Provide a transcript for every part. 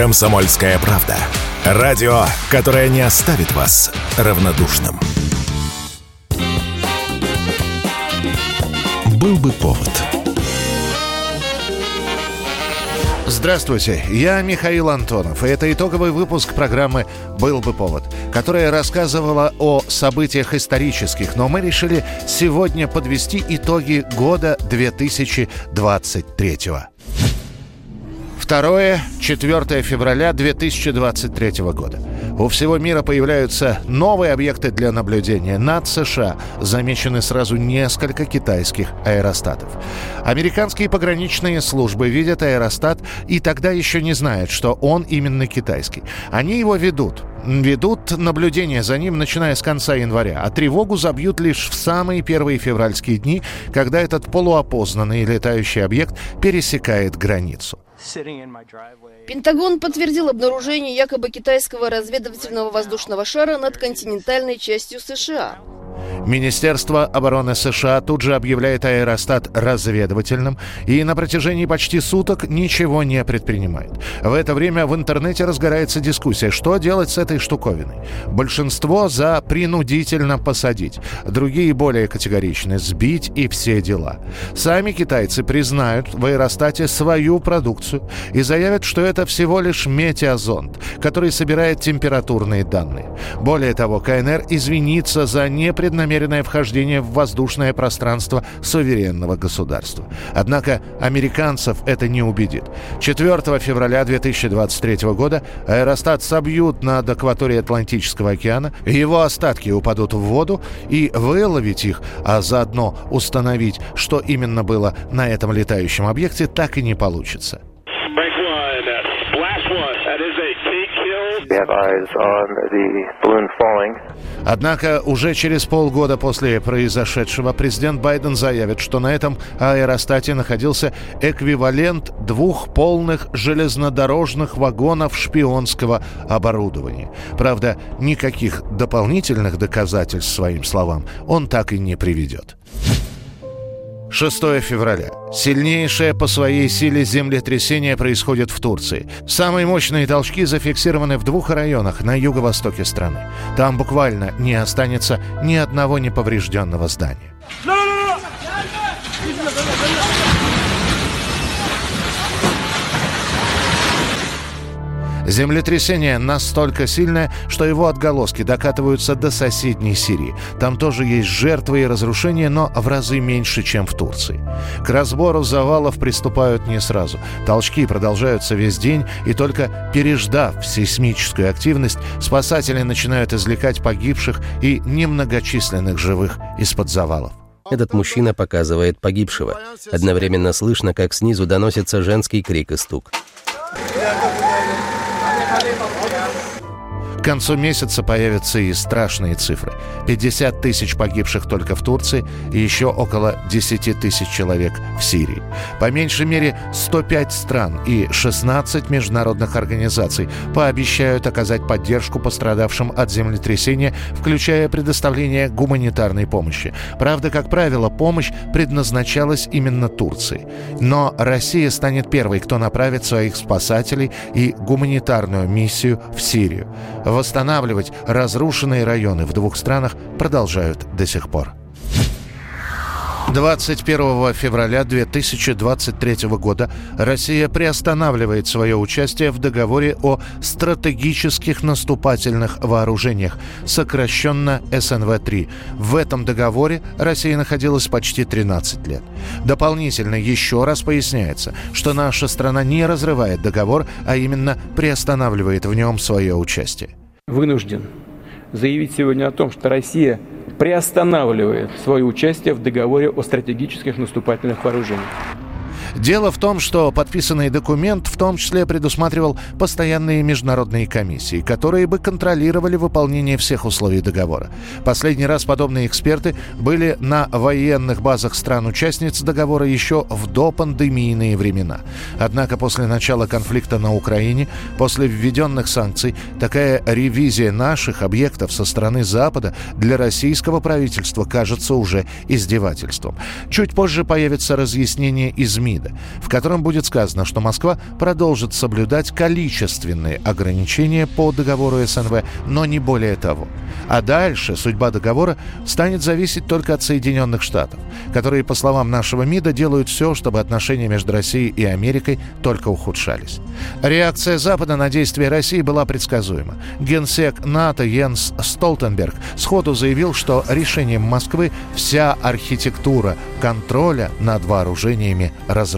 «Комсомольская правда». Радио, которое не оставит вас равнодушным. Был бы повод. Здравствуйте, я Михаил Антонов, и это итоговый выпуск программы «Был бы повод», которая рассказывала о событиях исторических, но мы решили сегодня подвести итоги года 2023 -го. 2-4 февраля 2023 года. У всего мира появляются новые объекты для наблюдения. Над США замечены сразу несколько китайских аэростатов. Американские пограничные службы видят аэростат и тогда еще не знают, что он именно китайский. Они его ведут. Ведут наблюдение за ним, начиная с конца января, а тревогу забьют лишь в самые первые февральские дни, когда этот полуопознанный летающий объект пересекает границу. Пентагон подтвердил обнаружение якобы китайского разведывательного воздушного шара над континентальной частью США. Министерство обороны США тут же объявляет аэростат разведывательным и на протяжении почти суток ничего не предпринимает. В это время в интернете разгорается дискуссия, что делать с этой штуковиной. Большинство за принудительно посадить, другие более категоричны – сбить и все дела. Сами китайцы признают в аэростате свою продукцию и заявят, что это всего лишь метеозонд, который собирает температурные данные. Более того, КНР извинится за непреднамеренное намеренное вхождение в воздушное пространство суверенного государства. Однако американцев это не убедит. 4 февраля 2023 года аэростат собьют над акваторией Атлантического океана, его остатки упадут в воду, и выловить их, а заодно установить, что именно было на этом летающем объекте, так и не получится. Однако уже через полгода после произошедшего президент Байден заявит, что на этом аэростате находился эквивалент двух полных железнодорожных вагонов шпионского оборудования. Правда, никаких дополнительных доказательств своим словам он так и не приведет. 6 февраля. Сильнейшее по своей силе землетрясение происходит в Турции. Самые мощные толчки зафиксированы в двух районах на юго-востоке страны. Там буквально не останется ни одного неповрежденного здания. Землетрясение настолько сильное, что его отголоски докатываются до соседней Сирии. Там тоже есть жертвы и разрушения, но в разы меньше, чем в Турции. К разбору завалов приступают не сразу. Толчки продолжаются весь день, и только переждав сейсмическую активность, спасатели начинают извлекать погибших и немногочисленных живых из-под завалов. Этот мужчина показывает погибшего. Одновременно слышно, как снизу доносится женский крик и стук. К концу месяца появятся и страшные цифры. 50 тысяч погибших только в Турции и еще около 10 тысяч человек в Сирии. По меньшей мере 105 стран и 16 международных организаций пообещают оказать поддержку пострадавшим от землетрясения, включая предоставление гуманитарной помощи. Правда, как правило, помощь предназначалась именно Турции. Но Россия станет первой, кто направит своих спасателей и гуманитарную миссию в Сирию. Восстанавливать разрушенные районы в двух странах продолжают до сих пор. 21 февраля 2023 года Россия приостанавливает свое участие в договоре о стратегических наступательных вооружениях, сокращенно СНВ-3. В этом договоре Россия находилась почти 13 лет. Дополнительно еще раз поясняется, что наша страна не разрывает договор, а именно приостанавливает в нем свое участие вынужден заявить сегодня о том, что Россия приостанавливает свое участие в договоре о стратегических наступательных вооружениях. Дело в том, что подписанный документ в том числе предусматривал постоянные международные комиссии, которые бы контролировали выполнение всех условий договора. Последний раз подобные эксперты были на военных базах стран-участниц договора еще в допандемийные времена. Однако после начала конфликта на Украине, после введенных санкций, такая ревизия наших объектов со стороны Запада для российского правительства кажется уже издевательством. Чуть позже появится разъяснение из МИД МИДа, в котором будет сказано, что Москва продолжит соблюдать количественные ограничения по договору СНВ, но не более того. А дальше судьба договора станет зависеть только от Соединенных Штатов, которые, по словам нашего МИДа, делают все, чтобы отношения между Россией и Америкой только ухудшались. Реакция Запада на действия России была предсказуема. Генсек НАТО Йенс Столтенберг сходу заявил, что решением Москвы вся архитектура контроля над вооружениями разрушена.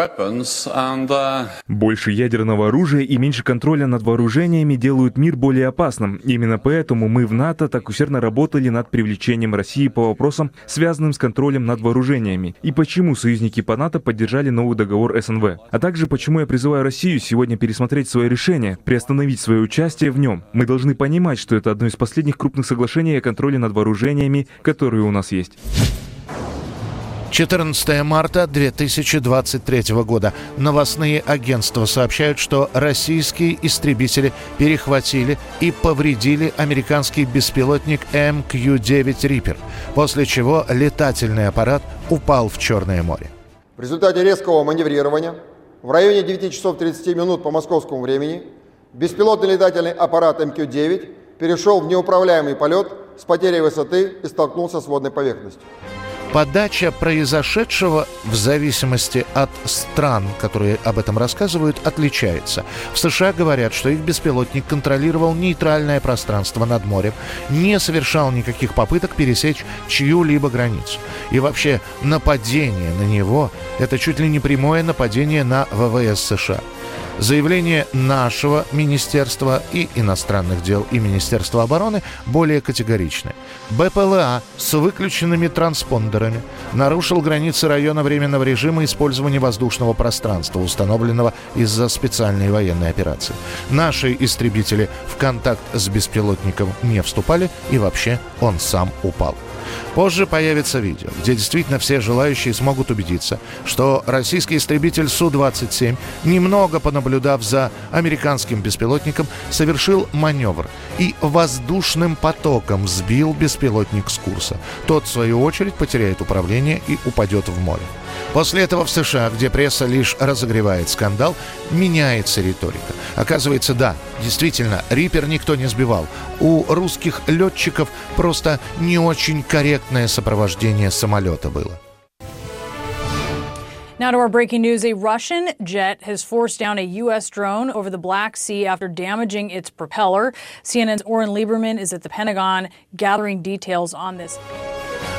Uh, Больше ядерного оружия и меньше контроля над вооружениями делают мир более опасным. Именно поэтому мы в НАТО так усердно работали над привлечением России по вопросам, связанным с контролем над вооружениями. И почему союзники по НАТО поддержали новый договор СНВ. А также почему я призываю Россию сегодня пересмотреть свое решение, приостановить свое участие в нем. Мы должны понимать, что это одно из последних крупных соглашений о контроле над вооружениями, которые у нас есть. 14 марта 2023 года. Новостные агентства сообщают, что российские истребители перехватили и повредили американский беспилотник МК-9 «Риппер», после чего летательный аппарат упал в Черное море. В результате резкого маневрирования в районе 9 часов 30 минут по московскому времени беспилотный летательный аппарат МК-9 перешел в неуправляемый полет с потерей высоты и столкнулся с водной поверхностью. Подача произошедшего в зависимости от стран, которые об этом рассказывают, отличается. В США говорят, что их беспилотник контролировал нейтральное пространство над морем, не совершал никаких попыток пересечь чью-либо границу. И вообще нападение на него – это чуть ли не прямое нападение на ВВС США. Заявление нашего Министерства и иностранных дел и Министерства обороны более категоричны. БПЛА с выключенными транспондерами нарушил границы района временного режима использования воздушного пространства, установленного из-за специальной военной операции. Наши истребители в контакт с беспилотником не вступали и вообще он сам упал. Позже появится видео, где действительно все желающие смогут убедиться, что российский истребитель Су-27, немного понаблюдав за американским беспилотником, совершил маневр и воздушным потоком сбил беспилотник с курса. Тот, в свою очередь, потеряет управление и упадет в море. После этого в США, где пресса лишь разогревает скандал, меняется риторика. Оказывается, да, действительно, Риппер никто не сбивал. У русских летчиков просто не очень корректное сопровождение самолета было. Now to our breaking news. A Russian jet has forced down a U.S. drone over the Black Sea after damaging its propeller. CNN's Oren Lieberman is at the Pentagon gathering details on this.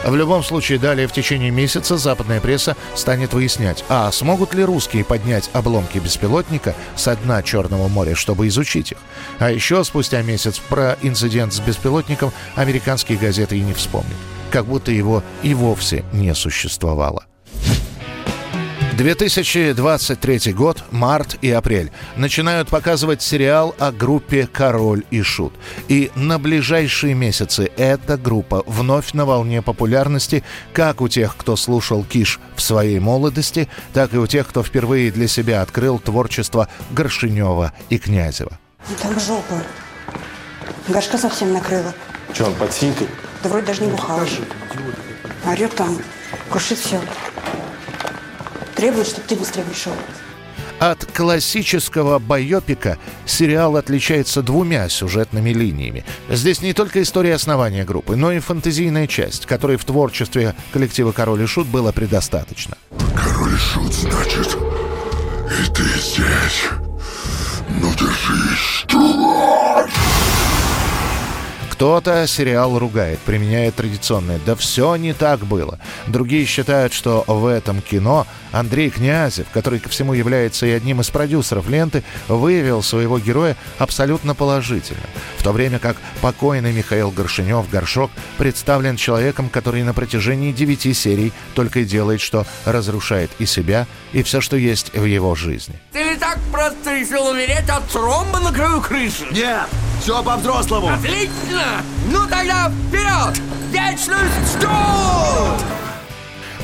В любом случае, далее в течение месяца западная пресса станет выяснять, а смогут ли русские поднять обломки беспилотника со дна Черного моря, чтобы изучить их. А еще спустя месяц про инцидент с беспилотником американские газеты и не вспомнят. Как будто его и вовсе не существовало. 2023 год, март и апрель. Начинают показывать сериал о группе «Король и Шут». И на ближайшие месяцы эта группа вновь на волне популярности как у тех, кто слушал Киш в своей молодости, так и у тех, кто впервые для себя открыл творчество Горшинева и Князева. Там жопа. Гашка совсем накрыла. Че, он под синькой? Да вроде даже не бухал. Орет там, крушит все требует, чтобы ты быстрее пришел. От классического байопика сериал отличается двумя сюжетными линиями. Здесь не только история основания группы, но и фантазийная часть, которой в творчестве коллектива «Король и Шут» было предостаточно. «Король и Шут, значит, и ты здесь. Ну держись, тварь!» Кто-то сериал ругает, применяя традиционное «да все не так было». Другие считают, что в этом кино Андрей Князев, который ко всему является и одним из продюсеров ленты, выявил своего героя абсолютно положительно. В то время как покойный Михаил Горшинев, Горшок, представлен человеком, который на протяжении девяти серий только и делает, что разрушает и себя, и все, что есть в его жизни. Ты не так просто решил умереть от тромба на краю крыши? Нет! Все по-взрослому. Отлично! Ну тогда вперед! Вечность ждут!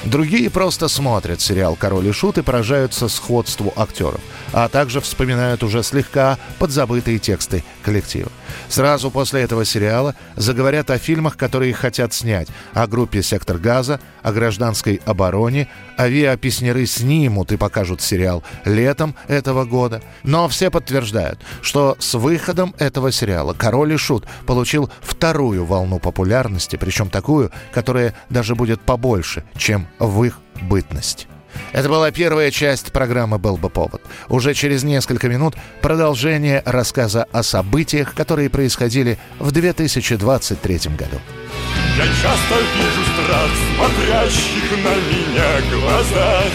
Другие просто смотрят сериал «Король и Шут» и поражаются сходству актеров, а также вспоминают уже слегка подзабытые тексты коллектива. Сразу после этого сериала заговорят о фильмах, которые хотят снять, о группе «Сектор газа», о гражданской обороне, авиапеснеры снимут и покажут сериал летом этого года. Но все подтверждают, что с выходом этого сериала «Король и Шут» получил вторую волну популярности, причем такую, которая даже будет побольше, чем в их бытность. Это была первая часть программы «Был бы повод». Уже через несколько минут продолжение рассказа о событиях, которые происходили в 2023 году. Я часто вижу страх, смотрящих на меня глазах.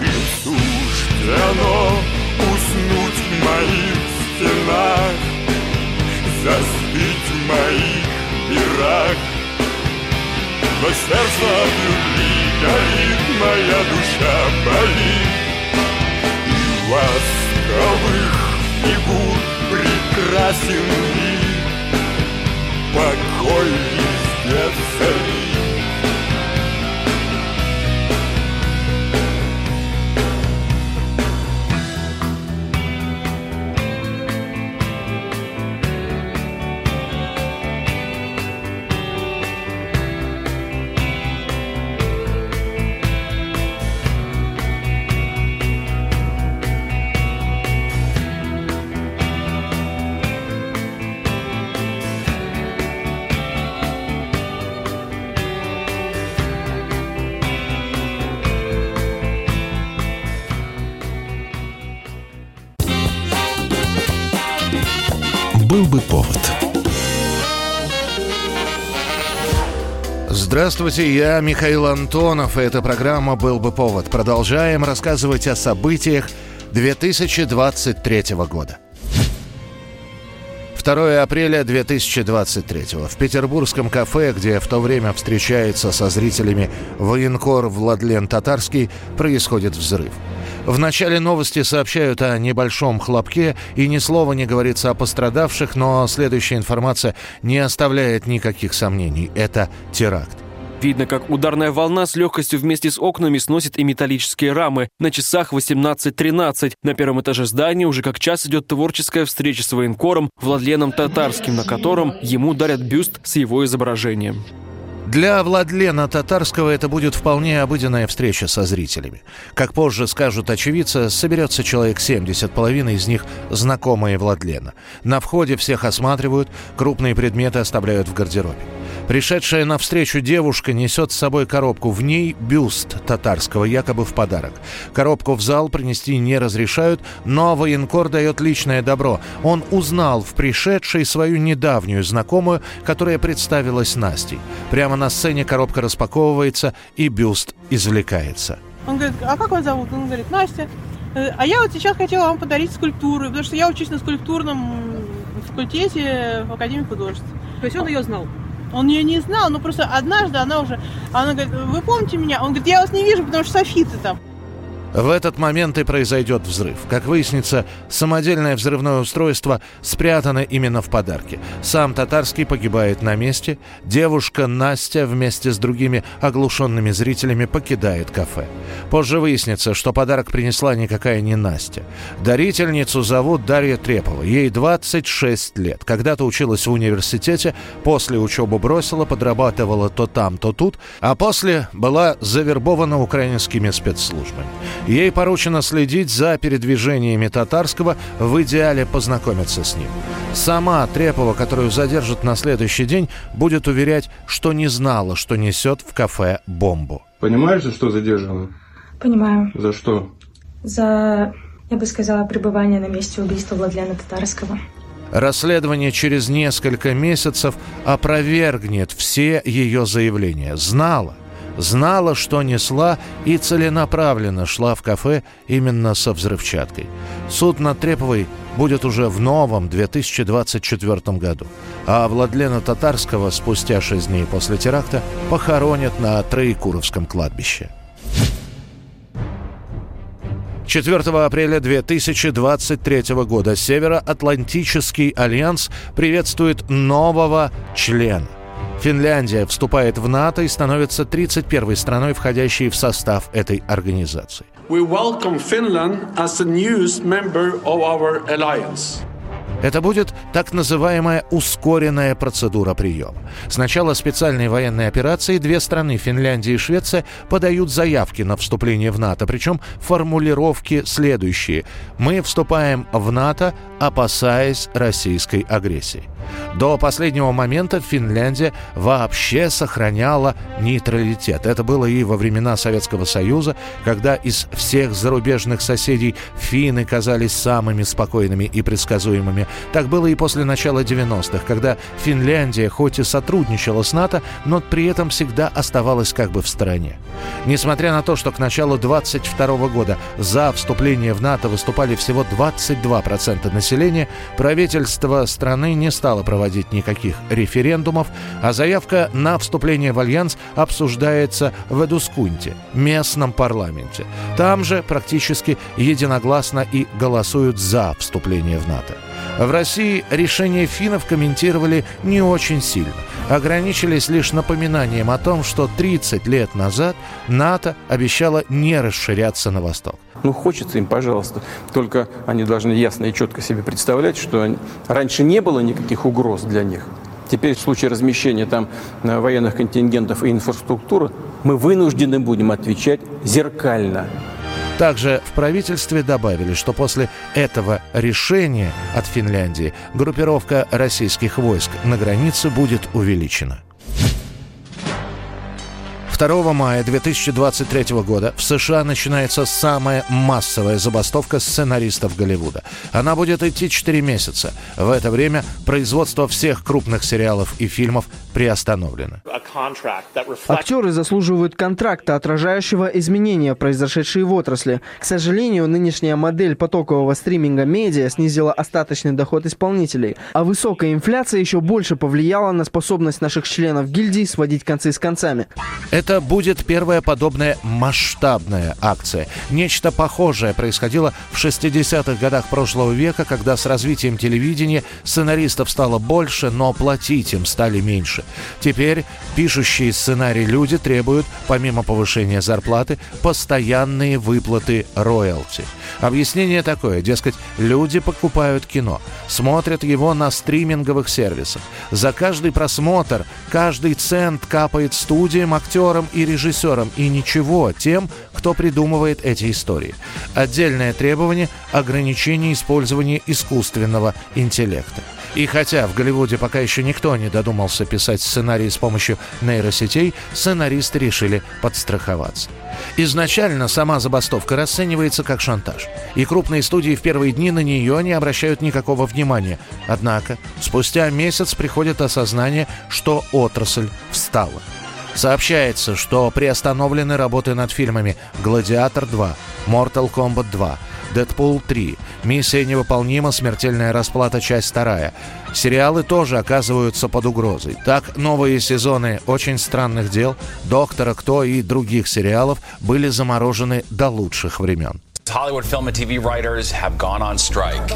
И суждено уснуть в моих стенах Застыть в моих мирах. Но сердце от любви горит, моя душа болит. И ласковых фигур прекрасен вид Покой never felt Здравствуйте, я Михаил Антонов, и эта программа «Был бы повод». Продолжаем рассказывать о событиях 2023 года. 2 апреля 2023 в петербургском кафе, где в то время встречается со зрителями военкор Владлен Татарский, происходит взрыв. В начале новости сообщают о небольшом хлопке, и ни слова не говорится о пострадавших, но следующая информация не оставляет никаких сомнений. Это теракт. Видно, как ударная волна с легкостью вместе с окнами сносит и металлические рамы. На часах 18.13. На первом этаже здания уже как час идет творческая встреча с военкором Владленом Татарским, на котором ему дарят бюст с его изображением. Для Владлена Татарского это будет вполне обыденная встреча со зрителями. Как позже скажут очевидцы, соберется человек 70, половина из них знакомые Владлена. На входе всех осматривают, крупные предметы оставляют в гардеробе. Пришедшая навстречу девушка несет с собой коробку. В ней бюст татарского, якобы в подарок. Коробку в зал принести не разрешают, но военкор дает личное добро. Он узнал в пришедшей свою недавнюю знакомую, которая представилась Настей. Прямо на сцене коробка распаковывается и бюст извлекается. Он говорит, а как вас зовут? Он говорит, Настя. «Э, А я вот сейчас хотела вам подарить скульптуру, потому что я учусь на скульптурном факультете в Академии художеств. То есть он ее знал? Он ее не знал, но просто однажды она уже... Она говорит, вы помните меня? Он говорит, я вас не вижу, потому что софиты там. В этот момент и произойдет взрыв. Как выяснится, самодельное взрывное устройство спрятано именно в подарке. Сам Татарский погибает на месте. Девушка Настя вместе с другими оглушенными зрителями покидает кафе. Позже выяснится, что подарок принесла никакая не Настя. Дарительницу зовут Дарья Трепова. Ей 26 лет. Когда-то училась в университете, после учебы бросила, подрабатывала то там, то тут, а после была завербована украинскими спецслужбами. Ей поручено следить за передвижениями Татарского, в идеале познакомиться с ним. Сама Трепова, которую задержат на следующий день, будет уверять, что не знала, что несет в кафе бомбу. Понимаешь, за что задержана? Понимаю. За что? За, я бы сказала, пребывание на месте убийства Владлена Татарского. Расследование через несколько месяцев опровергнет все ее заявления. Знала. Знала, что несла и целенаправленно шла в кафе именно со взрывчаткой. Суд над Треповой будет уже в новом 2024 году. А Владлена Татарского спустя шесть дней после теракта похоронят на Троекуровском кладбище. 4 апреля 2023 года Североатлантический альянс приветствует нового члена. Финляндия вступает в НАТО и становится 31-й страной, входящей в состав этой организации. Это будет так называемая ускоренная процедура приема. Сначала специальной военной операции две страны, Финляндия и Швеция, подают заявки на вступление в НАТО. Причем формулировки следующие. Мы вступаем в НАТО, опасаясь российской агрессии. До последнего момента Финляндия вообще сохраняла нейтралитет. Это было и во времена Советского Союза, когда из всех зарубежных соседей финны казались самыми спокойными и предсказуемыми. Так было и после начала 90-х, когда Финляндия хоть и сотрудничала с НАТО, но при этом всегда оставалась как бы в стороне. Несмотря на то, что к началу 22 года за вступление в НАТО выступали всего 22% населения, правительство страны не стало проводить никаких референдумов, а заявка на вступление в Альянс обсуждается в Эдускунте, местном парламенте. Там же практически единогласно и голосуют за вступление в НАТО. В России решение финнов комментировали не очень сильно. Ограничились лишь напоминанием о том, что 30 лет назад НАТО обещало не расширяться на восток. Ну, хочется им, пожалуйста. Только они должны ясно и четко себе представлять, что раньше не было никаких угроз для них. Теперь в случае размещения там э, военных контингентов и инфраструктуры мы вынуждены будем отвечать зеркально. Также в правительстве добавили, что после этого решения от Финляндии группировка российских войск на границе будет увеличена. 2 мая 2023 года в США начинается самая массовая забастовка сценаристов Голливуда. Она будет идти 4 месяца. В это время производство всех крупных сериалов и фильмов приостановлено. Актеры заслуживают контракта, отражающего изменения, произошедшие в отрасли. К сожалению, нынешняя модель потокового стриминга медиа снизила остаточный доход исполнителей, а высокая инфляция еще больше повлияла на способность наших членов гильдий сводить концы с концами. Это это будет первая подобная масштабная акция. Нечто похожее происходило в 60-х годах прошлого века, когда с развитием телевидения сценаристов стало больше, но платить им стали меньше. Теперь пишущие сценарий люди требуют, помимо повышения зарплаты, постоянные выплаты роялти. Объяснение такое, дескать, люди покупают кино, смотрят его на стриминговых сервисах. За каждый просмотр, каждый цент капает студиям, актерам, и режиссерам, и ничего тем, кто придумывает эти истории. Отдельное требование – ограничение использования искусственного интеллекта. И хотя в Голливуде пока еще никто не додумался писать сценарии с помощью нейросетей, сценаристы решили подстраховаться. Изначально сама забастовка расценивается как шантаж, и крупные студии в первые дни на нее не обращают никакого внимания. Однако спустя месяц приходит осознание, что отрасль встала – Сообщается, что приостановлены работы над фильмами «Гладиатор 2», «Mortal Kombat 2», «Дэдпул 3», «Миссия невыполнима. Смертельная расплата. Часть вторая». Сериалы тоже оказываются под угрозой. Так, новые сезоны «Очень странных дел», «Доктора Кто» и других сериалов были заморожены до лучших времен. Hollywood film and TV writers have gone on strike.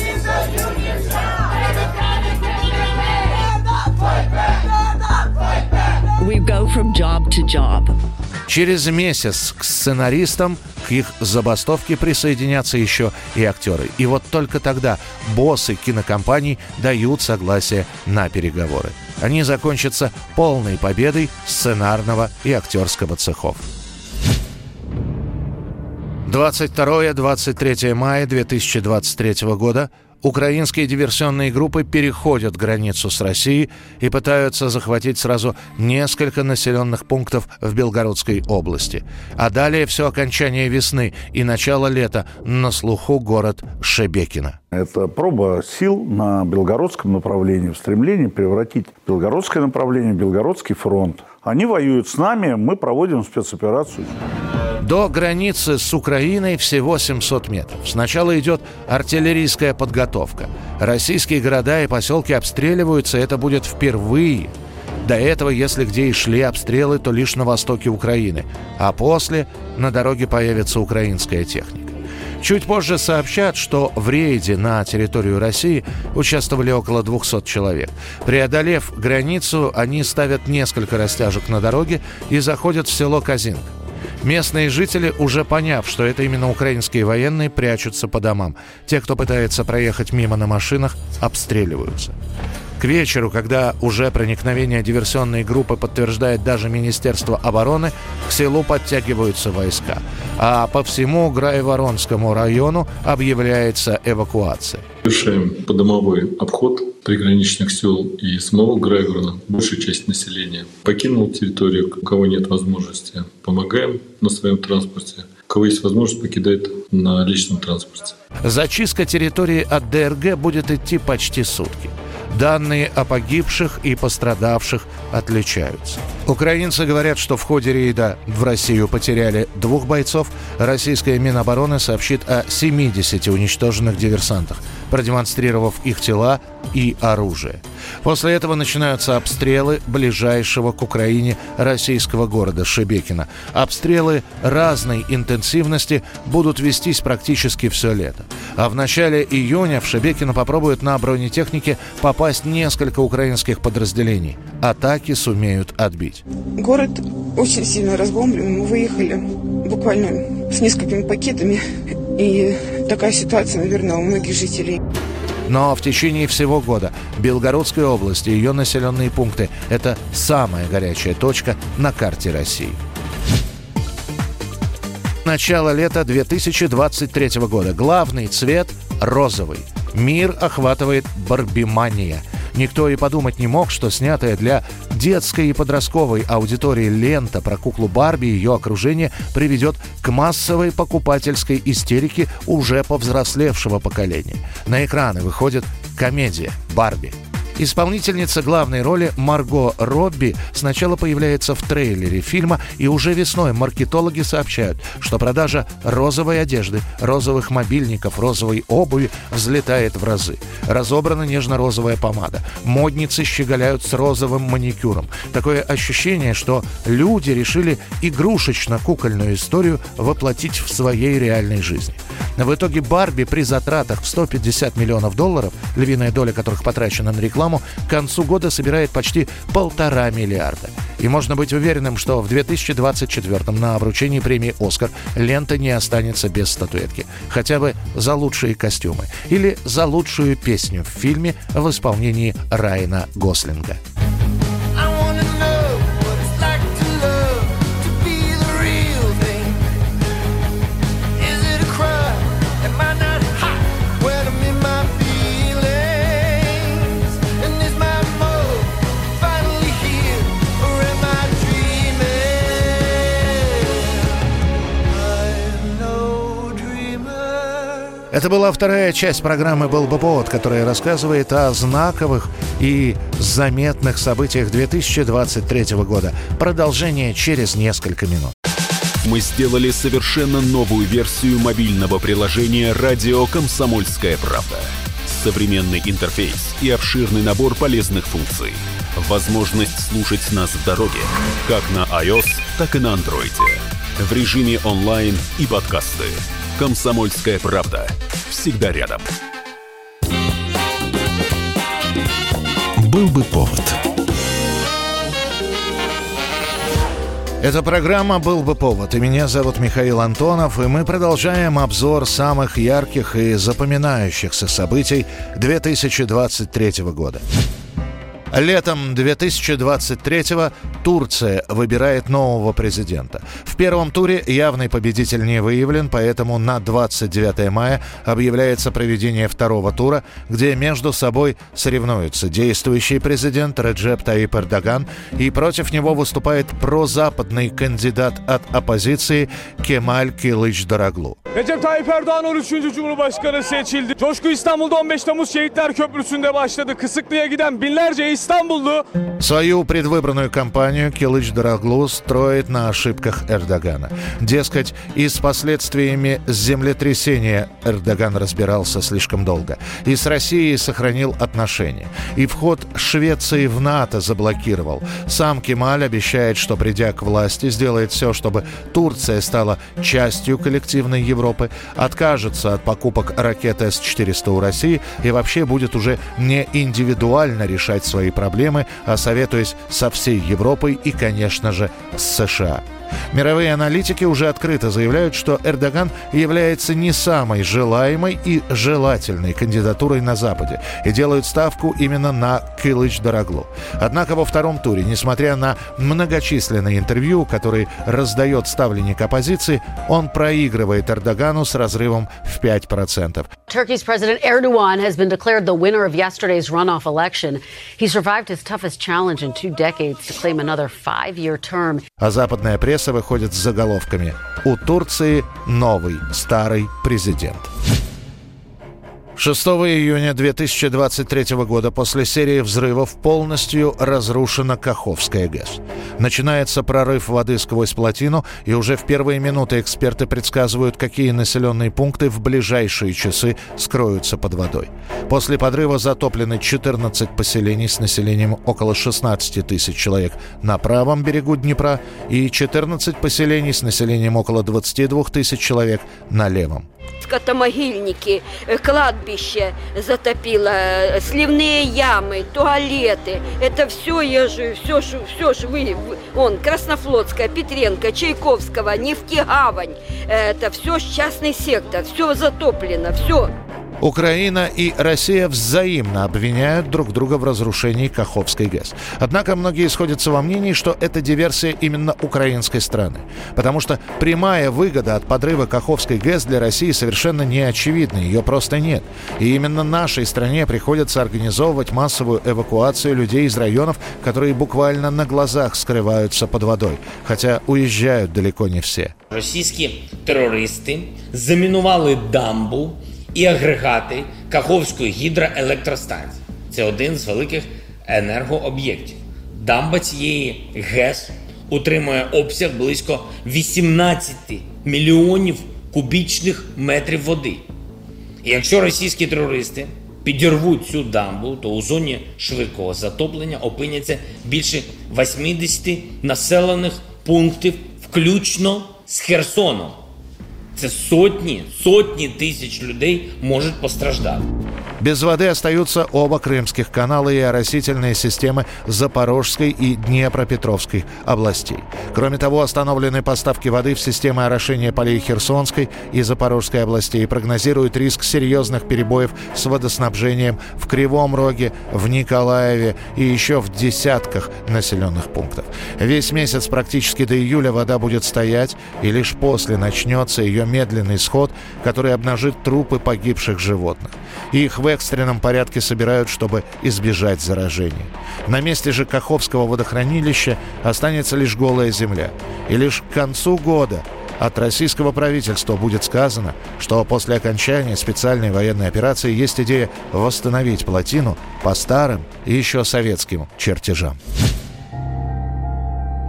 We go from job to job. Через месяц к сценаристам, к их забастовке присоединятся еще и актеры. И вот только тогда боссы кинокомпаний дают согласие на переговоры. Они закончатся полной победой сценарного и актерского цехов. 22-23 мая 2023 года Украинские диверсионные группы переходят границу с Россией и пытаются захватить сразу несколько населенных пунктов в Белгородской области. А далее все окончание весны и начало лета на слуху город Шебекино. Это проба сил на белгородском направлении в стремлении превратить белгородское направление в Белгородский фронт. Они воюют с нами, мы проводим спецоперацию. До границы с Украиной всего 700 метров. Сначала идет артиллерийская подготовка. Российские города и поселки обстреливаются, это будет впервые. До этого, если где и шли обстрелы, то лишь на востоке Украины. А после на дороге появится украинская техника. Чуть позже сообщат, что в рейде на территорию России участвовали около 200 человек. Преодолев границу, они ставят несколько растяжек на дороге и заходят в село Казинг. Местные жители, уже поняв, что это именно украинские военные, прячутся по домам. Те, кто пытается проехать мимо на машинах, обстреливаются. К вечеру, когда уже проникновение диверсионной группы подтверждает даже Министерство обороны, к селу подтягиваются войска. А по всему Грайворонскому району объявляется эвакуация. Совершаем подомовой обход приграничных сел и самого Грайворона. Большая часть населения покинула территорию, у кого нет возможности. Помогаем на своем транспорте. У кого есть возможность, покидает на личном транспорте. Зачистка территории от ДРГ будет идти почти сутки. Данные о погибших и пострадавших отличаются. Украинцы говорят, что в ходе рейда в Россию потеряли двух бойцов. Российская Минобороны сообщит о 70 уничтоженных диверсантах, продемонстрировав их тела и оружие. После этого начинаются обстрелы ближайшего к Украине российского города Шебекина. Обстрелы разной интенсивности будут вестись практически все лето. А в начале июня в Шебекино попробуют на бронетехнике попасть несколько украинских подразделений. Атаки сумеют отбить. Город очень сильно разбомблен. Мы выехали буквально с несколькими пакетами. И такая ситуация, наверное, у многих жителей. Но в течение всего года Белгородская область и ее населенные пункты – это самая горячая точка на карте России. Начало лета 2023 года. Главный цвет – розовый. Мир охватывает барбимания – Никто и подумать не мог, что снятая для детской и подростковой аудитории лента про куклу Барби и ее окружение приведет к массовой покупательской истерике уже повзрослевшего поколения. На экраны выходит комедия «Барби». Исполнительница главной роли Марго Робби сначала появляется в трейлере фильма, и уже весной маркетологи сообщают, что продажа розовой одежды, розовых мобильников, розовой обуви взлетает в разы. Разобрана нежно-розовая помада. Модницы щеголяют с розовым маникюром. Такое ощущение, что люди решили игрушечно-кукольную историю воплотить в своей реальной жизни. В итоге Барби при затратах в 150 миллионов долларов, львиная доля которых потрачена на рекламу, к концу года собирает почти полтора миллиарда. И можно быть уверенным, что в 2024 на вручении премии «Оскар» лента не останется без статуэтки. Хотя бы за лучшие костюмы. Или за лучшую песню в фильме в исполнении Райана Гослинга. Это была вторая часть программы «Был бы повод», которая рассказывает о знаковых и заметных событиях 2023 года. Продолжение через несколько минут. Мы сделали совершенно новую версию мобильного приложения «Радио Комсомольская правда». Современный интерфейс и обширный набор полезных функций. Возможность слушать нас в дороге, как на iOS, так и на Android. В режиме онлайн и подкасты – «Комсомольская правда». Всегда рядом. Был бы повод. Эта программа «Был бы повод». И меня зовут Михаил Антонов. И мы продолжаем обзор самых ярких и запоминающихся событий 2023 года. Летом 2023-го Турция выбирает нового президента. В первом туре явный победитель не выявлен, поэтому на 29 мая объявляется проведение второго тура, где между собой соревнуются действующий президент Реджеп Таип Эрдоган и против него выступает прозападный кандидат от оппозиции Кемаль Килыч Дораглу. Recep Tayyip Erdoğan 13. Cumhurbaşkanı seçildi. Coşku İstanbul'da 15 Temmuz Şehitler Köprüsü'nde başladı. Kısıklı'ya giden binlerce Свою предвыборную кампанию Килыч Дороглу строит на ошибках Эрдогана. Дескать, и с последствиями землетрясения Эрдоган разбирался слишком долго. И с Россией сохранил отношения. И вход Швеции в НАТО заблокировал. Сам Кемаль обещает, что придя к власти, сделает все, чтобы Турция стала частью коллективной Европы, откажется от покупок ракет С-400 у России и вообще будет уже не индивидуально решать свои проблемы, а советуясь со всей Европой и, конечно же, с США. Мировые аналитики уже открыто заявляют, что Эрдоган является не самой желаемой и желательной кандидатурой на Западе и делают ставку именно на Кылыч Дороглу. Однако во втором туре, несмотря на многочисленные интервью, которые раздает ставленник оппозиции, он проигрывает Эрдогану с разрывом в 5%. Turkey's President Erdogan has been declared the winner of yesterday's runoff election. He survived his toughest challenge in two decades to claim another five-year term. А западная пресса пресса выходит с заголовками «У Турции новый старый президент». 6 июня 2023 года после серии взрывов полностью разрушена Каховская ГЭС. Начинается прорыв воды сквозь плотину, и уже в первые минуты эксперты предсказывают, какие населенные пункты в ближайшие часы скроются под водой. После подрыва затоплены 14 поселений с населением около 16 тысяч человек на правом берегу Днепра и 14 поселений с населением около 22 тысяч человек на левом скотомогильники, э, кладбище затопило, сливные ямы, туалеты. Это все, я же, все, все же вы, он, Краснофлотская, Петренко, Чайковского, Нефтегавань. Это все частный сектор, все затоплено, все. Украина и Россия взаимно обвиняют друг друга в разрушении Каховской ГЭС. Однако многие сходятся во мнении, что это диверсия именно украинской страны. Потому что прямая выгода от подрыва Каховской ГЭС для России совершенно не очевидна. Ее просто нет. И именно нашей стране приходится организовывать массовую эвакуацию людей из районов, которые буквально на глазах скрываются под водой. Хотя уезжают далеко не все. Российские террористы заминували дамбу і агрегати Каховської гідроелектростанції. Це один з великих енергооб'єктів. Дамба цієї ГЕС утримує обсяг близько 18 мільйонів кубічних метрів води. І якщо російські терористи підірвуть цю дамбу, то у зоні швидкого затоплення опиняться більше 80 населених пунктів, включно з Херсоном. Це сотні, сотні тисяч людей можуть постраждати. Без воды остаются оба крымских канала и оросительные системы Запорожской и Днепропетровской областей. Кроме того, остановлены поставки воды в системы орошения полей Херсонской и Запорожской областей. Прогнозируют риск серьезных перебоев с водоснабжением в Кривом Роге, в Николаеве и еще в десятках населенных пунктов. Весь месяц практически до июля вода будет стоять, и лишь после начнется ее медленный сход, который обнажит трупы погибших животных. Их в экстренном порядке собирают, чтобы избежать заражения. На месте же Каховского водохранилища останется лишь голая земля. И лишь к концу года от российского правительства будет сказано, что после окончания специальной военной операции есть идея восстановить плотину по старым и еще советским чертежам.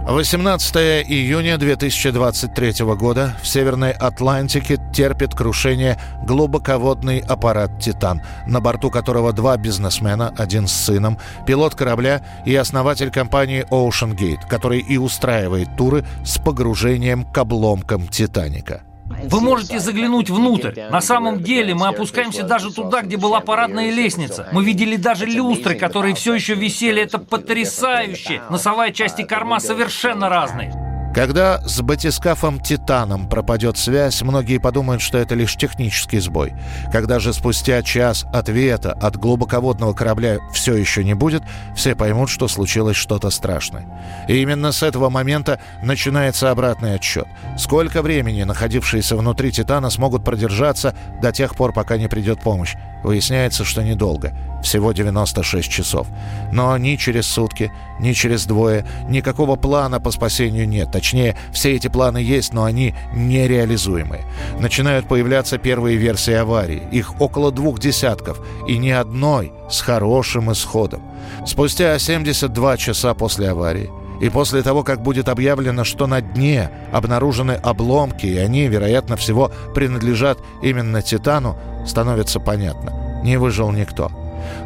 18 июня 2023 года в Северной Атлантике терпит крушение глубоководный аппарат «Титан», на борту которого два бизнесмена, один с сыном, пилот корабля и основатель компании Ocean который и устраивает туры с погружением к обломкам «Титаника». Вы можете заглянуть внутрь. На самом деле мы опускаемся даже туда, где была парадная лестница. Мы видели даже люстры, которые все еще висели. Это потрясающе. Носовая часть и корма совершенно разные. Когда с батискафом «Титаном» пропадет связь, многие подумают, что это лишь технический сбой. Когда же спустя час ответа от глубоководного корабля все еще не будет, все поймут, что случилось что-то страшное. И именно с этого момента начинается обратный отсчет. Сколько времени находившиеся внутри «Титана» смогут продержаться до тех пор, пока не придет помощь? Выясняется, что недолго. Всего 96 часов. Но ни через сутки, ни через двое никакого плана по спасению нет. Точнее, все эти планы есть, но они нереализуемые. Начинают появляться первые версии аварии. Их около двух десятков, и ни одной с хорошим исходом. Спустя 72 часа после аварии и после того, как будет объявлено, что на дне обнаружены обломки, и они, вероятно всего, принадлежат именно «Титану», становится понятно. Не выжил никто.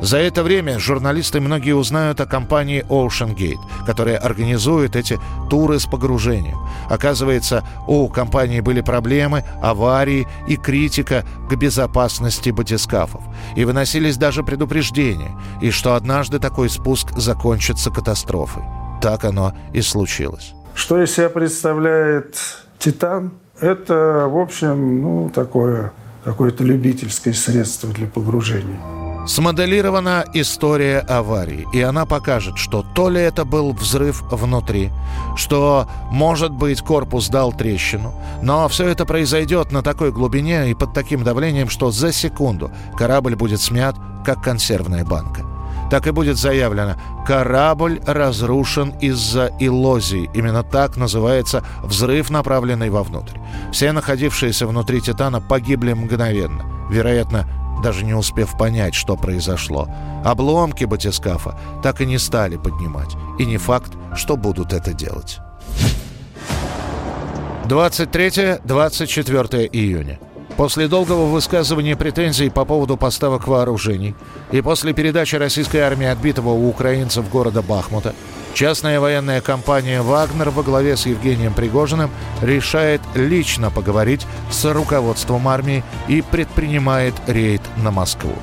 За это время журналисты многие узнают о компании Ocean Gate, которая организует эти туры с погружением. Оказывается, у компании были проблемы, аварии и критика к безопасности батискафов. И выносились даже предупреждения, и что однажды такой спуск закончится катастрофой. Так оно и случилось. Что из себя представляет «Титан»? Это, в общем, ну, такое какое-то любительское средство для погружения. Смоделирована история аварии, и она покажет, что то ли это был взрыв внутри, что, может быть, корпус дал трещину, но все это произойдет на такой глубине и под таким давлением, что за секунду корабль будет смят, как консервная банка. Так и будет заявлено, корабль разрушен из-за иллозии. Именно так называется взрыв, направленный вовнутрь. Все находившиеся внутри «Титана» погибли мгновенно. Вероятно, даже не успев понять, что произошло. Обломки батискафа так и не стали поднимать. И не факт, что будут это делать. 23-24 июня. После долгого высказывания претензий по поводу поставок вооружений и после передачи российской армии отбитого у украинцев города Бахмута, частная военная компания «Вагнер» во главе с Евгением Пригожиным решает лично поговорить с руководством армии и предпринимает рейд на Москву.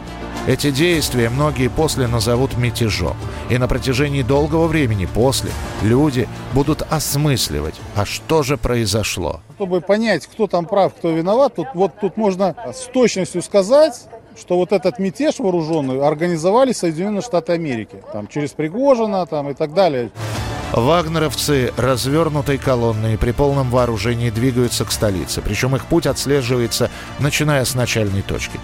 Эти действия многие после назовут мятежом. И на протяжении долгого времени после люди будут осмысливать, а что же произошло. Чтобы понять, кто там прав, кто виноват, тут, вот тут можно с точностью сказать, что вот этот мятеж вооруженный организовали Соединенные Штаты Америки. Там через Пригожина там, и так далее. Вагнеровцы развернутой колонной при полном вооружении двигаются к столице. Причем их путь отслеживается, начиная с начальной точки.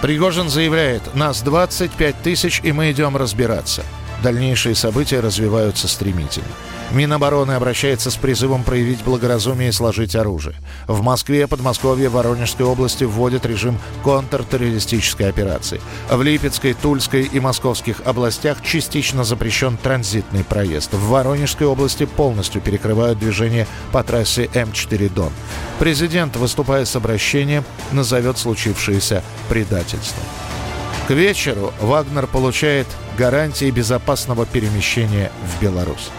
Пригожин заявляет, нас 25 тысяч, и мы идем разбираться. Дальнейшие события развиваются стремительно. Минобороны обращается с призывом проявить благоразумие и сложить оружие. В Москве, Подмосковье, Воронежской области вводят режим контртеррористической операции. В Липецкой, Тульской и Московских областях частично запрещен транзитный проезд. В Воронежской области полностью перекрывают движение по трассе М4 Дон. Президент, выступая с обращением, назовет случившееся предательством. К вечеру Вагнер получает гарантии безопасного перемещения в Беларусь.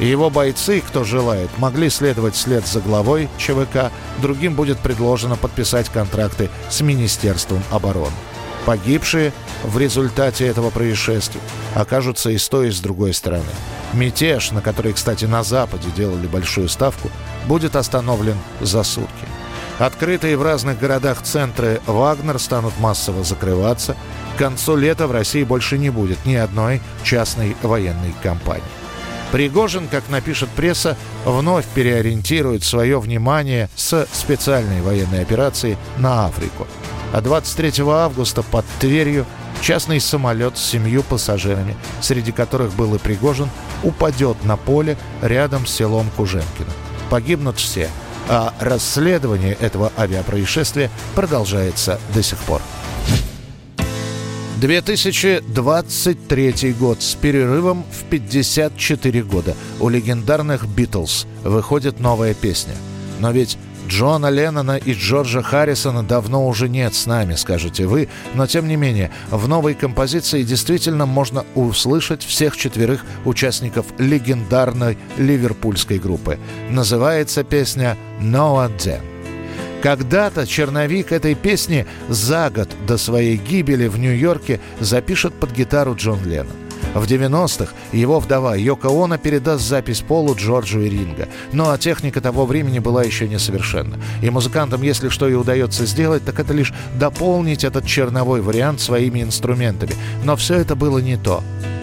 Его бойцы, кто желает, могли следовать след за главой ЧВК, другим будет предложено подписать контракты с Министерством обороны. Погибшие в результате этого происшествия окажутся и с той, и с другой стороны. Мятеж, на который, кстати, на Западе делали большую ставку, будет остановлен за сутки. Открытые в разных городах центры «Вагнер» станут массово закрываться. К концу лета в России больше не будет ни одной частной военной компании. Пригожин, как напишет пресса, вновь переориентирует свое внимание с специальной военной операции на Африку. А 23 августа под Тверью частный самолет с семью пассажирами, среди которых был и Пригожин, упадет на поле рядом с селом Куженкино. Погибнут все, а расследование этого авиапроисшествия продолжается до сих пор. 2023 год с перерывом в 54 года. У легендарных «Битлз» выходит новая песня. Но ведь Джона Леннона и Джорджа Харрисона давно уже нет с нами, скажете вы, но тем не менее, в новой композиции действительно можно услышать всех четверых участников легендарной ливерпульской группы. Называется песня «No One когда-то черновик этой песни за год до своей гибели в Нью-Йорке запишет под гитару Джон Леннон. В 90-х его вдова Йоко Оно передаст запись Полу, Джорджу и Ринга. Но ну, а техника того времени была еще несовершенна. И музыкантам, если что и удается сделать, так это лишь дополнить этот черновой вариант своими инструментами. Но все это было не то.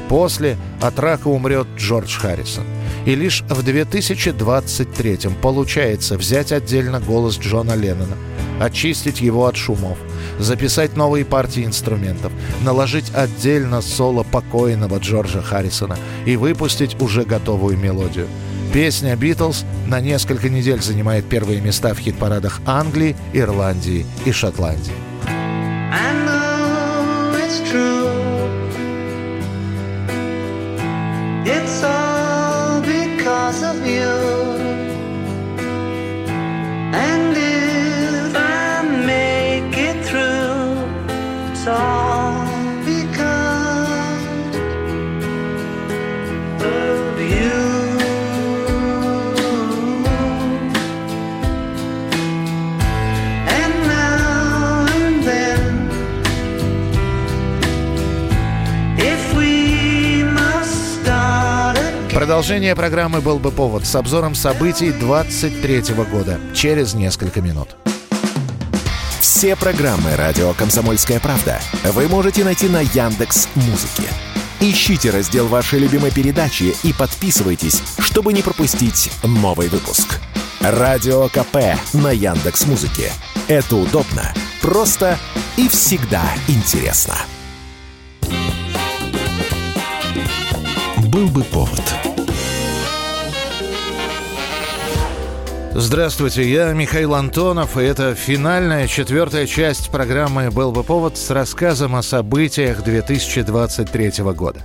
После от рака умрет Джордж Харрисон. И лишь в 2023 получается взять отдельно голос Джона Леннона, очистить его от шумов, записать новые партии инструментов, наложить отдельно соло покойного Джорджа Харрисона и выпустить уже готовую мелодию. Песня «Битлз» на несколько недель занимает первые места в хит-парадах Англии, Ирландии и Шотландии. It's all because of you. Продолжение программы «Был бы повод» с обзором событий 23 года через несколько минут. Все программы «Радио Комсомольская правда» вы можете найти на Яндекс Музыке. Ищите раздел вашей любимой передачи и подписывайтесь, чтобы не пропустить новый выпуск. Радио КП на Яндекс Музыке. Это удобно, просто и всегда интересно. Был бы повод. Здравствуйте, я Михаил Антонов, и это финальная четвертая часть программы «Был бы повод» с рассказом о событиях 2023 года.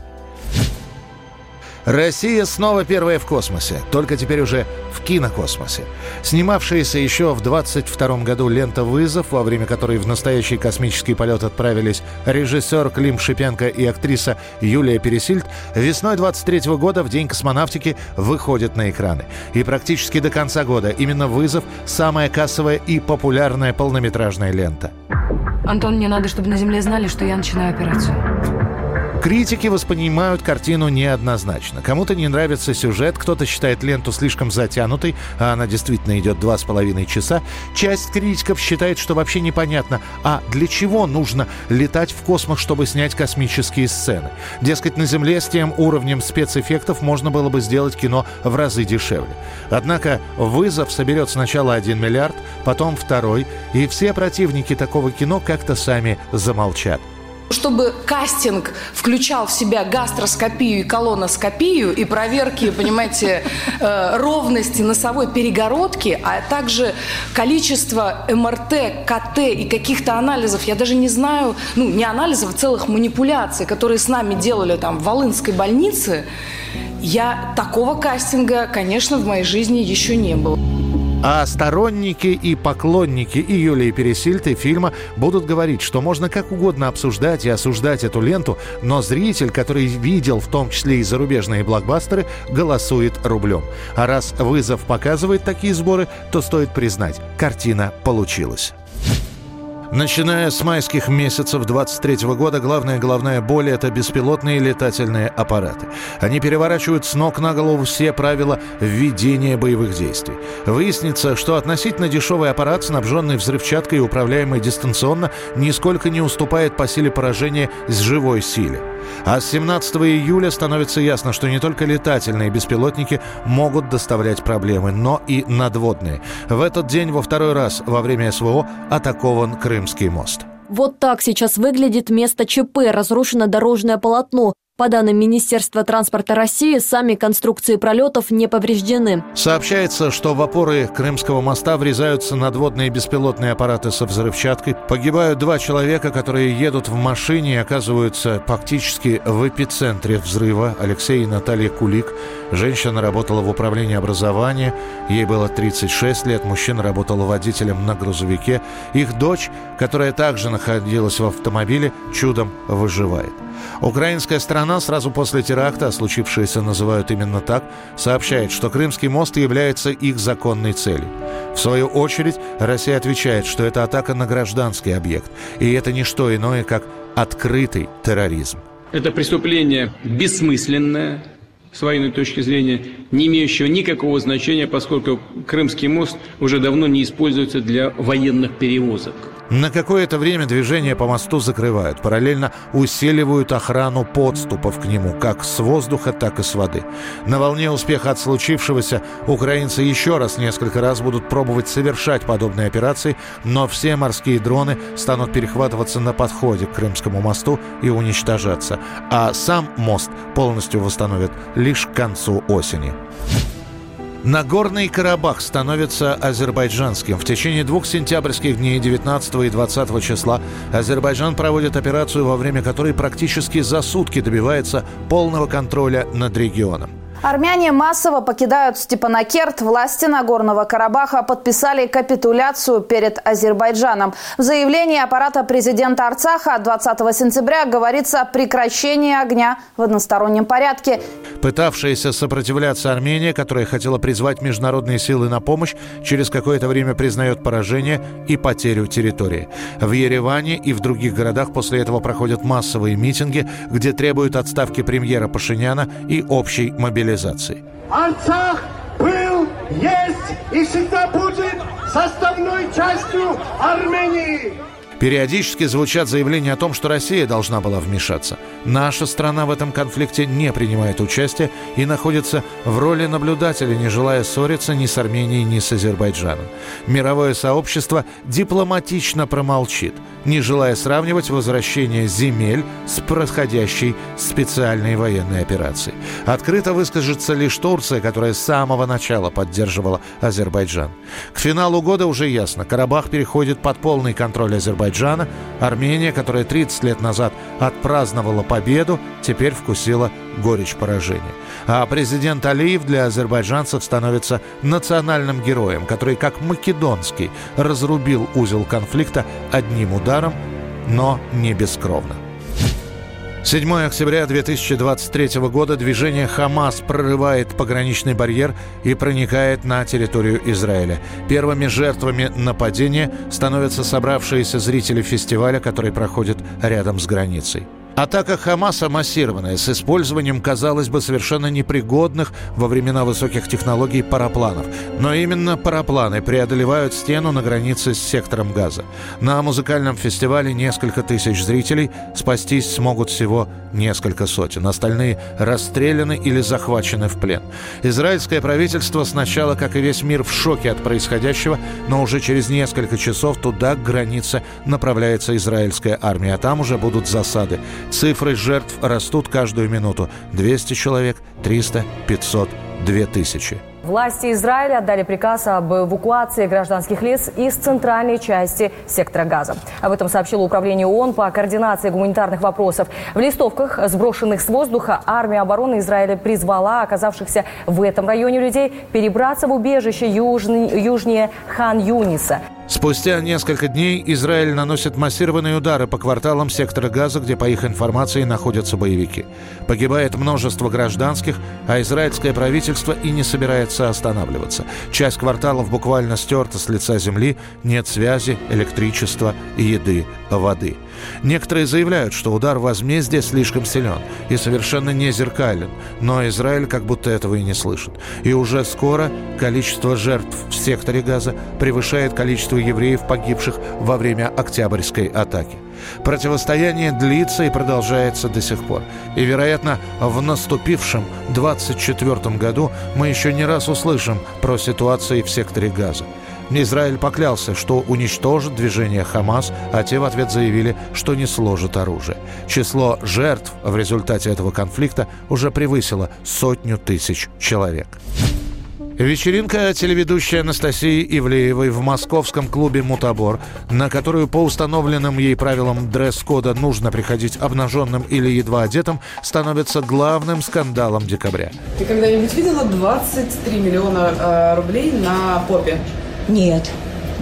Россия снова первая в космосе, только теперь уже в кинокосмосе. Снимавшаяся еще в 22 году лента «Вызов», во время которой в настоящий космический полет отправились режиссер Клим Шипенко и актриса Юлия Пересильд, весной 23 года в День космонавтики выходит на экраны. И практически до конца года именно «Вызов» – самая кассовая и популярная полнометражная лента. Антон, мне надо, чтобы на Земле знали, что я начинаю операцию. Критики воспринимают картину неоднозначно. Кому-то не нравится сюжет, кто-то считает ленту слишком затянутой, а она действительно идет два с половиной часа. Часть критиков считает, что вообще непонятно, а для чего нужно летать в космос, чтобы снять космические сцены. Дескать, на Земле с тем уровнем спецэффектов можно было бы сделать кино в разы дешевле. Однако вызов соберет сначала 1 миллиард, потом второй, и все противники такого кино как-то сами замолчат. Чтобы кастинг включал в себя гастроскопию и колоноскопию и проверки, понимаете, э, ровности носовой перегородки, а также количество МРТ, КТ и каких-то анализов, я даже не знаю, ну, не анализов, а целых манипуляций, которые с нами делали там в Волынской больнице, я такого кастинга, конечно, в моей жизни еще не было. А сторонники и поклонники и Юлии Пересильд и фильма будут говорить, что можно как угодно обсуждать и осуждать эту ленту, но зритель, который видел в том числе и зарубежные блокбастеры, голосует рублем. А раз вызов показывает такие сборы, то стоит признать, картина получилась. Начиная с майских месяцев 23 года главная головная боль – это беспилотные летательные аппараты. Они переворачивают с ног на голову все правила введения боевых действий. Выяснится, что относительно дешевый аппарат, снабженный взрывчаткой и управляемый дистанционно, нисколько не уступает по силе поражения с живой силе. А с 17 июля становится ясно, что не только летательные беспилотники могут доставлять проблемы, но и надводные. В этот день во второй раз во время СВО атакован Крымский мост. Вот так сейчас выглядит место ЧП. Разрушено дорожное полотно. По данным Министерства транспорта России, сами конструкции пролетов не повреждены. Сообщается, что в опоры Крымского моста врезаются надводные беспилотные аппараты со взрывчаткой. Погибают два человека, которые едут в машине и оказываются фактически в эпицентре взрыва. Алексей и Наталья Кулик. Женщина работала в управлении образования. Ей было 36 лет. Мужчина работал водителем на грузовике. Их дочь, которая также находилась в автомобиле, чудом выживает. Украинская сторона сразу после теракта, а случившееся называют именно так, сообщает, что Крымский мост является их законной целью. В свою очередь, Россия отвечает, что это атака на гражданский объект, и это не что иное, как открытый терроризм. Это преступление бессмысленное, с военной точки зрения, не имеющего никакого значения, поскольку Крымский мост уже давно не используется для военных перевозок. На какое-то время движение по мосту закрывают, параллельно усиливают охрану подступов к нему, как с воздуха, так и с воды. На волне успеха от случившегося украинцы еще раз несколько раз будут пробовать совершать подобные операции, но все морские дроны станут перехватываться на подходе к Крымскому мосту и уничтожаться, а сам мост полностью восстановят лишь к концу осени. Нагорный Карабах становится азербайджанским. В течение двух сентябрьских дней 19 и 20 числа Азербайджан проводит операцию, во время которой практически за сутки добивается полного контроля над регионом. Армяне массово покидают Степанакерт. Власти Нагорного Карабаха подписали капитуляцию перед Азербайджаном. В заявлении аппарата президента Арцаха 20 сентября говорится о прекращении огня в одностороннем порядке. Пытавшаяся сопротивляться Армения, которая хотела призвать международные силы на помощь, через какое-то время признает поражение и потерю территории. В Ереване и в других городах после этого проходят массовые митинги, где требуют отставки премьера Пашиняна и общей мобилизации цивилизации. Арцах был, есть и всегда будет составной частью Армении. Периодически звучат заявления о том, что Россия должна была вмешаться. Наша страна в этом конфликте не принимает участия и находится в роли наблюдателя, не желая ссориться ни с Арменией, ни с Азербайджаном. Мировое сообщество дипломатично промолчит, не желая сравнивать возвращение земель с происходящей специальной военной операцией. Открыто выскажется лишь Турция, которая с самого начала поддерживала Азербайджан. К финалу года уже ясно, Карабах переходит под полный контроль Азербайджана Азербайджана, Армения, которая 30 лет назад отпраздновала победу, теперь вкусила горечь поражения. А президент Алиев для азербайджанцев становится национальным героем, который, как македонский, разрубил узел конфликта одним ударом, но не бескровно. 7 октября 2023 года движение «Хамас» прорывает пограничный барьер и проникает на территорию Израиля. Первыми жертвами нападения становятся собравшиеся зрители фестиваля, который проходит рядом с границей. Атака Хамаса массированная, с использованием, казалось бы, совершенно непригодных во времена высоких технологий парапланов. Но именно парапланы преодолевают стену на границе с сектором газа. На музыкальном фестивале несколько тысяч зрителей, спастись смогут всего несколько сотен. Остальные расстреляны или захвачены в плен. Израильское правительство сначала, как и весь мир, в шоке от происходящего, но уже через несколько часов туда, к границе, направляется израильская армия, а там уже будут засады. Цифры жертв растут каждую минуту. 200 человек, 300, 500, 2000. Власти Израиля отдали приказ об эвакуации гражданских лиц из центральной части сектора газа. Об этом сообщило Управление ООН по координации гуманитарных вопросов. В листовках, сброшенных с воздуха, армия обороны Израиля призвала оказавшихся в этом районе людей перебраться в убежище южнее Хан-Юниса. Спустя несколько дней Израиль наносит массированные удары по кварталам сектора Газа, где, по их информации, находятся боевики. Погибает множество гражданских, а израильское правительство и не собирается останавливаться. Часть кварталов буквально стерта с лица земли, нет связи, электричества, еды, воды. Некоторые заявляют, что удар возмездия слишком силен и совершенно не зеркален, но Израиль как будто этого и не слышит. И уже скоро количество жертв в секторе Газа превышает количество евреев, погибших во время Октябрьской атаки. Противостояние длится и продолжается до сих пор. И, вероятно, в наступившем 24 году мы еще не раз услышим про ситуации в секторе Газа. Израиль поклялся, что уничтожит движение Хамас, а те в ответ заявили, что не сложат оружие. Число жертв в результате этого конфликта уже превысило сотню тысяч человек. Вечеринка телеведущей Анастасии Ивлеевой в московском клубе «Мутабор», на которую по установленным ей правилам дресс-кода нужно приходить обнаженным или едва одетым, становится главным скандалом декабря. Ты когда-нибудь видела 23 миллиона э, рублей на попе? Нет.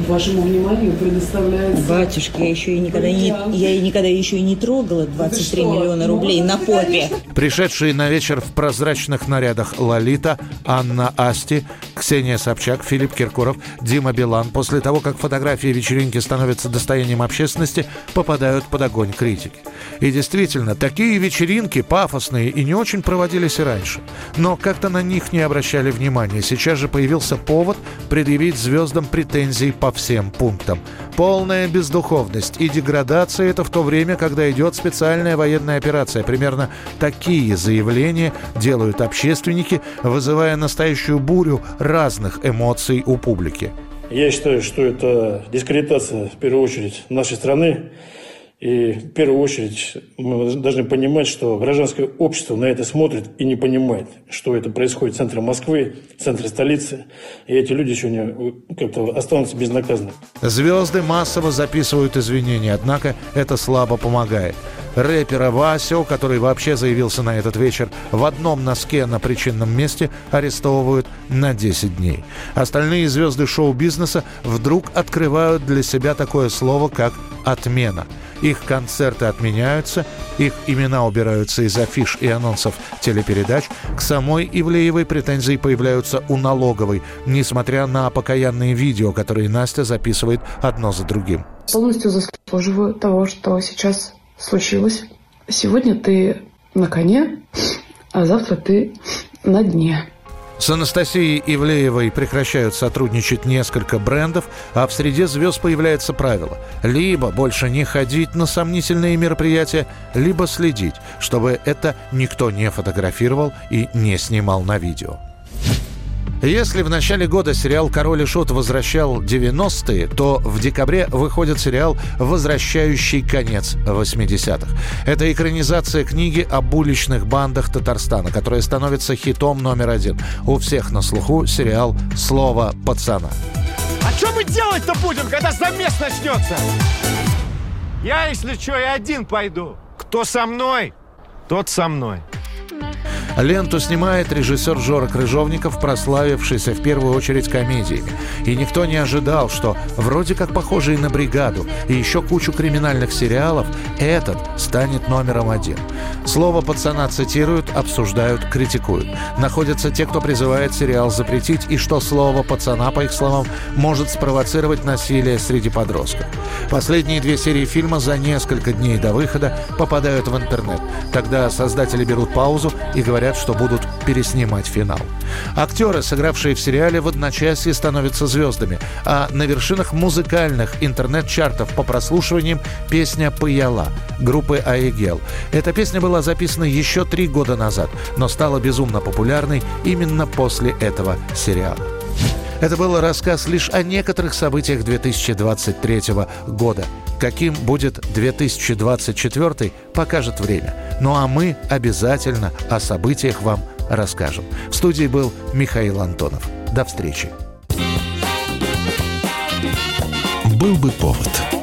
Вашему вниманию предоставляется... Батюшки, я еще и никогда не, я никогда еще и не трогала 23 миллиона рублей ну, на попе. Пришедшие на вечер в прозрачных нарядах Лолита, Анна Асти, Ксения Собчак, Филипп Киркоров, Дима Билан после того, как фотографии вечеринки становятся достоянием общественности, попадают под огонь критики. И действительно, такие вечеринки пафосные и не очень проводились и раньше. Но как-то на них не обращали внимания. Сейчас же появился повод предъявить звездам претензии всем пунктам. Полная бездуховность и деградация – это в то время, когда идет специальная военная операция. Примерно такие заявления делают общественники, вызывая настоящую бурю разных эмоций у публики. Я считаю, что это дискредитация, в первую очередь, нашей страны. И в первую очередь мы должны понимать, что гражданское общество на это смотрит и не понимает, что это происходит в центре Москвы, в центре столицы. И эти люди сегодня как-то останутся безнаказанными. Звезды массово записывают извинения, однако это слабо помогает. Рэпера Васю, который вообще заявился на этот вечер, в одном носке на причинном месте арестовывают на 10 дней. Остальные звезды шоу-бизнеса вдруг открывают для себя такое слово, как «отмена». Их концерты отменяются, их имена убираются из афиш и анонсов телепередач. К самой Ивлеевой претензии появляются у налоговой, несмотря на покаянные видео, которые Настя записывает одно за другим. Полностью заслуживаю того, что сейчас случилось. Сегодня ты на коне, а завтра ты на дне. С Анастасией Ивлеевой прекращают сотрудничать несколько брендов, а в среде звезд появляется правило – либо больше не ходить на сомнительные мероприятия, либо следить, чтобы это никто не фотографировал и не снимал на видео. Если в начале года сериал «Король и Шут» возвращал 90-е, то в декабре выходит сериал «Возвращающий конец 80-х». Это экранизация книги об уличных бандах Татарстана, которая становится хитом номер один. У всех на слуху сериал «Слово пацана». А что мы делать-то будем, когда замес начнется? Я, если что, и один пойду. Кто со мной, тот со мной. Ленту снимает режиссер Жора Крыжовников, прославившийся в первую очередь комедиями. И никто не ожидал, что вроде как похожий на «Бригаду» и еще кучу криминальных сериалов, этот станет номером один. Слово пацана цитируют, обсуждают, критикуют. Находятся те, кто призывает сериал запретить, и что слово пацана, по их словам, может спровоцировать насилие среди подростков. Последние две серии фильма за несколько дней до выхода попадают в интернет. Тогда создатели берут паузу и говорят, говорят, что будут переснимать финал. Актеры, сыгравшие в сериале, в одночасье становятся звездами, а на вершинах музыкальных интернет-чартов по прослушиваниям песня «Паяла» группы «Аегел». Эта песня была записана еще три года назад, но стала безумно популярной именно после этого сериала. Это был рассказ лишь о некоторых событиях 2023 года. Каким будет 2024, покажет время. Ну а мы обязательно о событиях вам расскажем. В студии был Михаил Антонов. До встречи. Был бы повод.